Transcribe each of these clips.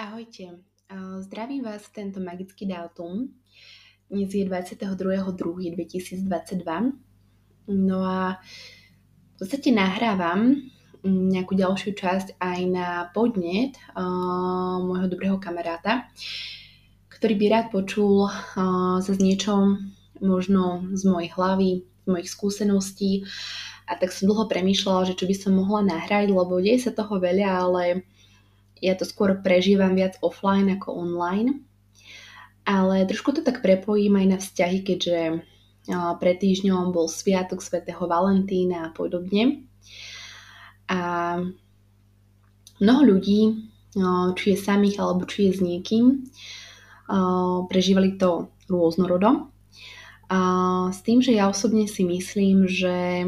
Ahojte, zdravím vás v tento magický dátum. Dnes je 22.2.2022. No a v podstate nahrávam nejakú ďalšiu časť aj na podnet môjho dobrého kamaráta, ktorý by rád počul sa z niečo možno z mojej hlavy, z mojich skúseností. A tak som dlho premýšľala, že čo by som mohla nahrať, lebo deje sa toho veľa, ale ja to skôr prežívam viac offline ako online. Ale trošku to tak prepojím aj na vzťahy, keďže pred týždňom bol Sviatok svätého Valentína a podobne. A mnoho ľudí, či je samých alebo či je s niekým, prežívali to rôznorodo. S tým, že ja osobne si myslím, že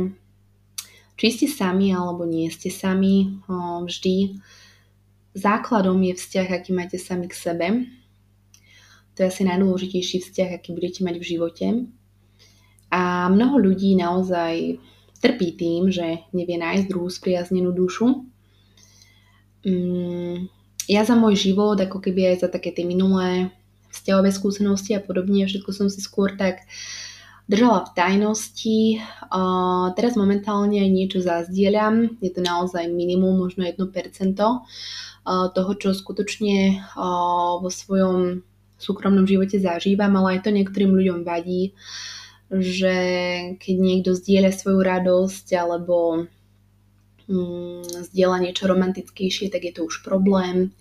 či ste sami alebo nie ste sami, vždy Základom je vzťah, aký máte sami k sebe. To je asi najdôležitejší vzťah, aký budete mať v živote. A mnoho ľudí naozaj trpí tým, že nevie nájsť druhú spriaznenú dušu. Mm, ja za môj život, ako keby aj za také tie minulé vzťahové skúsenosti a podobne, všetko som si skôr tak držala v tajnosti. Uh, teraz momentálne niečo zazdieľam, je to naozaj minimum, možno 1% toho, čo skutočne vo svojom súkromnom živote zažívam, ale aj to niektorým ľuďom vadí, že keď niekto zdieľa svoju radosť alebo mm, zdieľa niečo romantickejšie, tak je to už problém.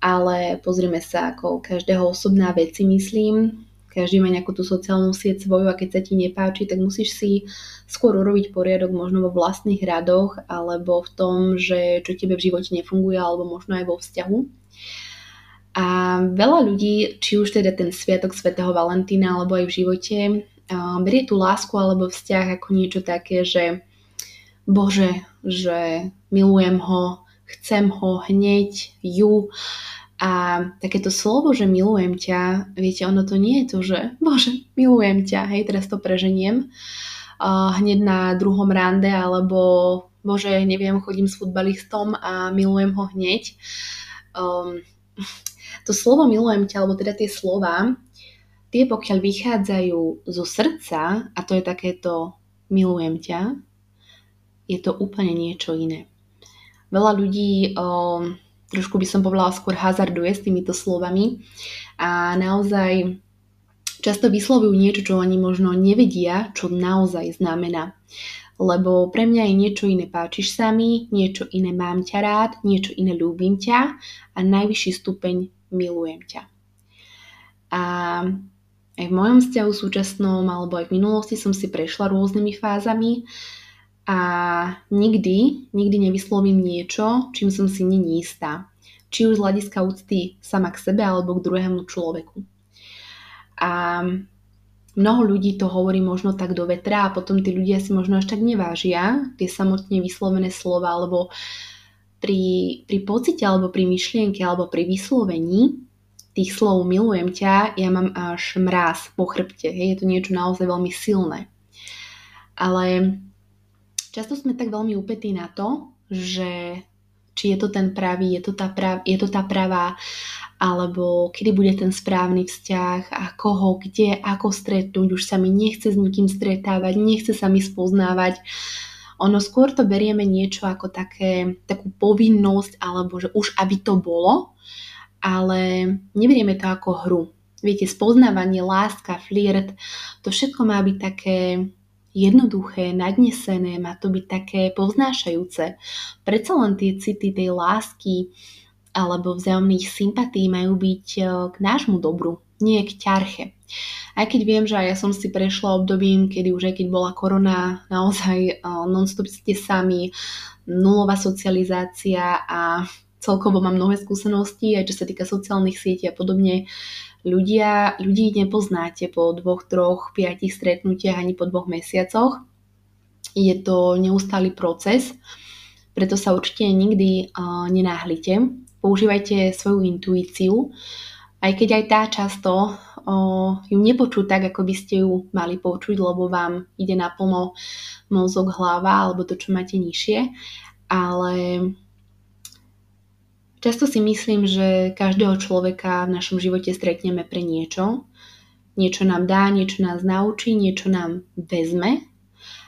Ale pozrime sa, ako každého osobná vec myslím, každý má nejakú tú sociálnu sieť svoju a keď sa ti nepáči, tak musíš si skôr urobiť poriadok možno vo vlastných radoch alebo v tom, že čo tebe v živote nefunguje alebo možno aj vo vzťahu. A veľa ľudí, či už teda ten sviatok svätého Valentína alebo aj v živote, berie tú lásku alebo vzťah ako niečo také, že Bože, že milujem ho, chcem ho hneď, ju a takéto slovo, že milujem ťa, viete, ono to nie je to, že bože, milujem ťa, hej, teraz to preženiem uh, hneď na druhom rande, alebo bože, neviem, chodím s futbalistom a milujem ho hneď. Um, to slovo milujem ťa, alebo teda tie slova, tie pokiaľ vychádzajú zo srdca, a to je takéto milujem ťa, je to úplne niečo iné. Veľa ľudí um, trošku by som povedala skôr hazarduje s týmito slovami a naozaj často vyslovujú niečo, čo oni možno nevedia, čo naozaj znamená. Lebo pre mňa je niečo iné páčiš sa mi, niečo iné mám ťa rád, niečo iné ľúbim ťa a najvyšší stupeň milujem ťa. A aj v mojom vzťahu súčasnom alebo aj v minulosti som si prešla rôznymi fázami a nikdy, nikdy nevyslovím niečo, čím som si není istá. Či už z hľadiska úcty sama k sebe alebo k druhému človeku. A mnoho ľudí to hovorí možno tak do vetra a potom tí ľudia si možno až tak nevážia tie samotne vyslovené slova alebo pri, pri pocite alebo pri myšlienke alebo pri vyslovení tých slov milujem ťa, ja mám až mráz po chrbte. Hej, je to niečo naozaj veľmi silné. Ale Často sme tak veľmi upetí na to, že či je to ten pravý, je to tá, prav, je to tá pravá, alebo kedy bude ten správny vzťah a koho, kde, ako stretnúť. Už sa mi nechce s nikým stretávať, nechce sa mi spoznávať. Ono skôr to berieme niečo ako také, takú povinnosť, alebo že už aby to bolo, ale neberieme to ako hru. Viete, spoznávanie, láska, flirt, to všetko má byť také jednoduché, nadnesené, má to byť také povznášajúce. Predsa len tie city tej lásky alebo vzájomných sympatí majú byť e, k nášmu dobru, nie k ťarche. Aj keď viem, že aj ja som si prešla obdobím, kedy už aj keď bola korona, naozaj e, non-stop ste sami, nulová socializácia a celkovo mám mnohé skúsenosti, aj čo sa týka sociálnych sietí a podobne ľudia, ľudí nepoznáte po dvoch, troch, piatich stretnutiach ani po dvoch mesiacoch. Je to neustály proces, preto sa určite nikdy uh, nenáhlite. Používajte svoju intuíciu, aj keď aj tá často uh, ju nepočuť tak, ako by ste ju mali počuť, lebo vám ide naplno mozog, hlava alebo to, čo máte nižšie. Ale Často si myslím, že každého človeka v našom živote stretneme pre niečo. Niečo nám dá, niečo nás naučí, niečo nám vezme,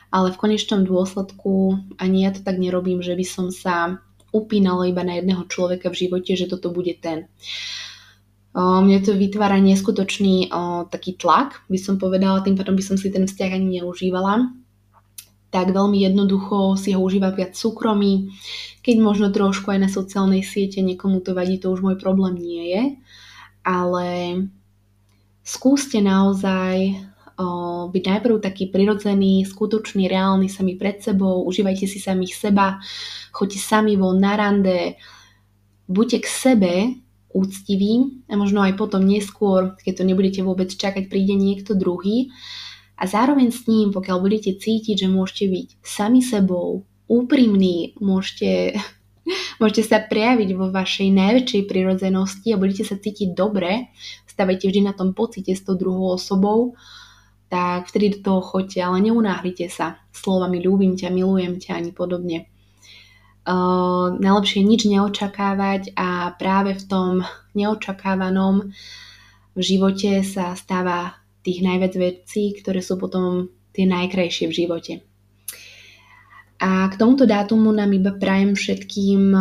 ale v konečnom dôsledku ani ja to tak nerobím, že by som sa upínala iba na jedného človeka v živote, že toto bude ten. Mne to vytvára neskutočný o, taký tlak, by som povedala, tým pádom by som si ten vzťah ani neužívala tak veľmi jednoducho si ho užíva viac súkromí. Keď možno trošku aj na sociálnej siete niekomu to vadí, to už môj problém nie je. Ale skúste naozaj o, byť najprv taký prirodzený, skutočný, reálny sami pred sebou, užívajte si samých seba, choďte sami von na rande, buďte k sebe úctiví a možno aj potom neskôr, keď to nebudete vôbec čakať, príde niekto druhý a zároveň s ním, pokiaľ budete cítiť, že môžete byť sami sebou, úprimní, môžete, môžete sa prejaviť vo vašej najväčšej prirodzenosti a budete sa cítiť dobre, stavajte vždy na tom pocite s tou druhou osobou, tak vtedy do toho choďte, ale neunáhlite sa slovami ľúbim ťa, milujem ťa ani podobne. Uh, najlepšie nič neočakávať a práve v tom neočakávanom v živote sa stáva tých najviac vecí, ktoré sú potom tie najkrajšie v živote. A k tomuto dátumu nám iba prajem všetkým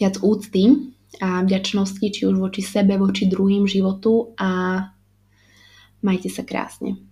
viac úcty a vďačnosti, či už voči sebe, voči druhým životu a majte sa krásne.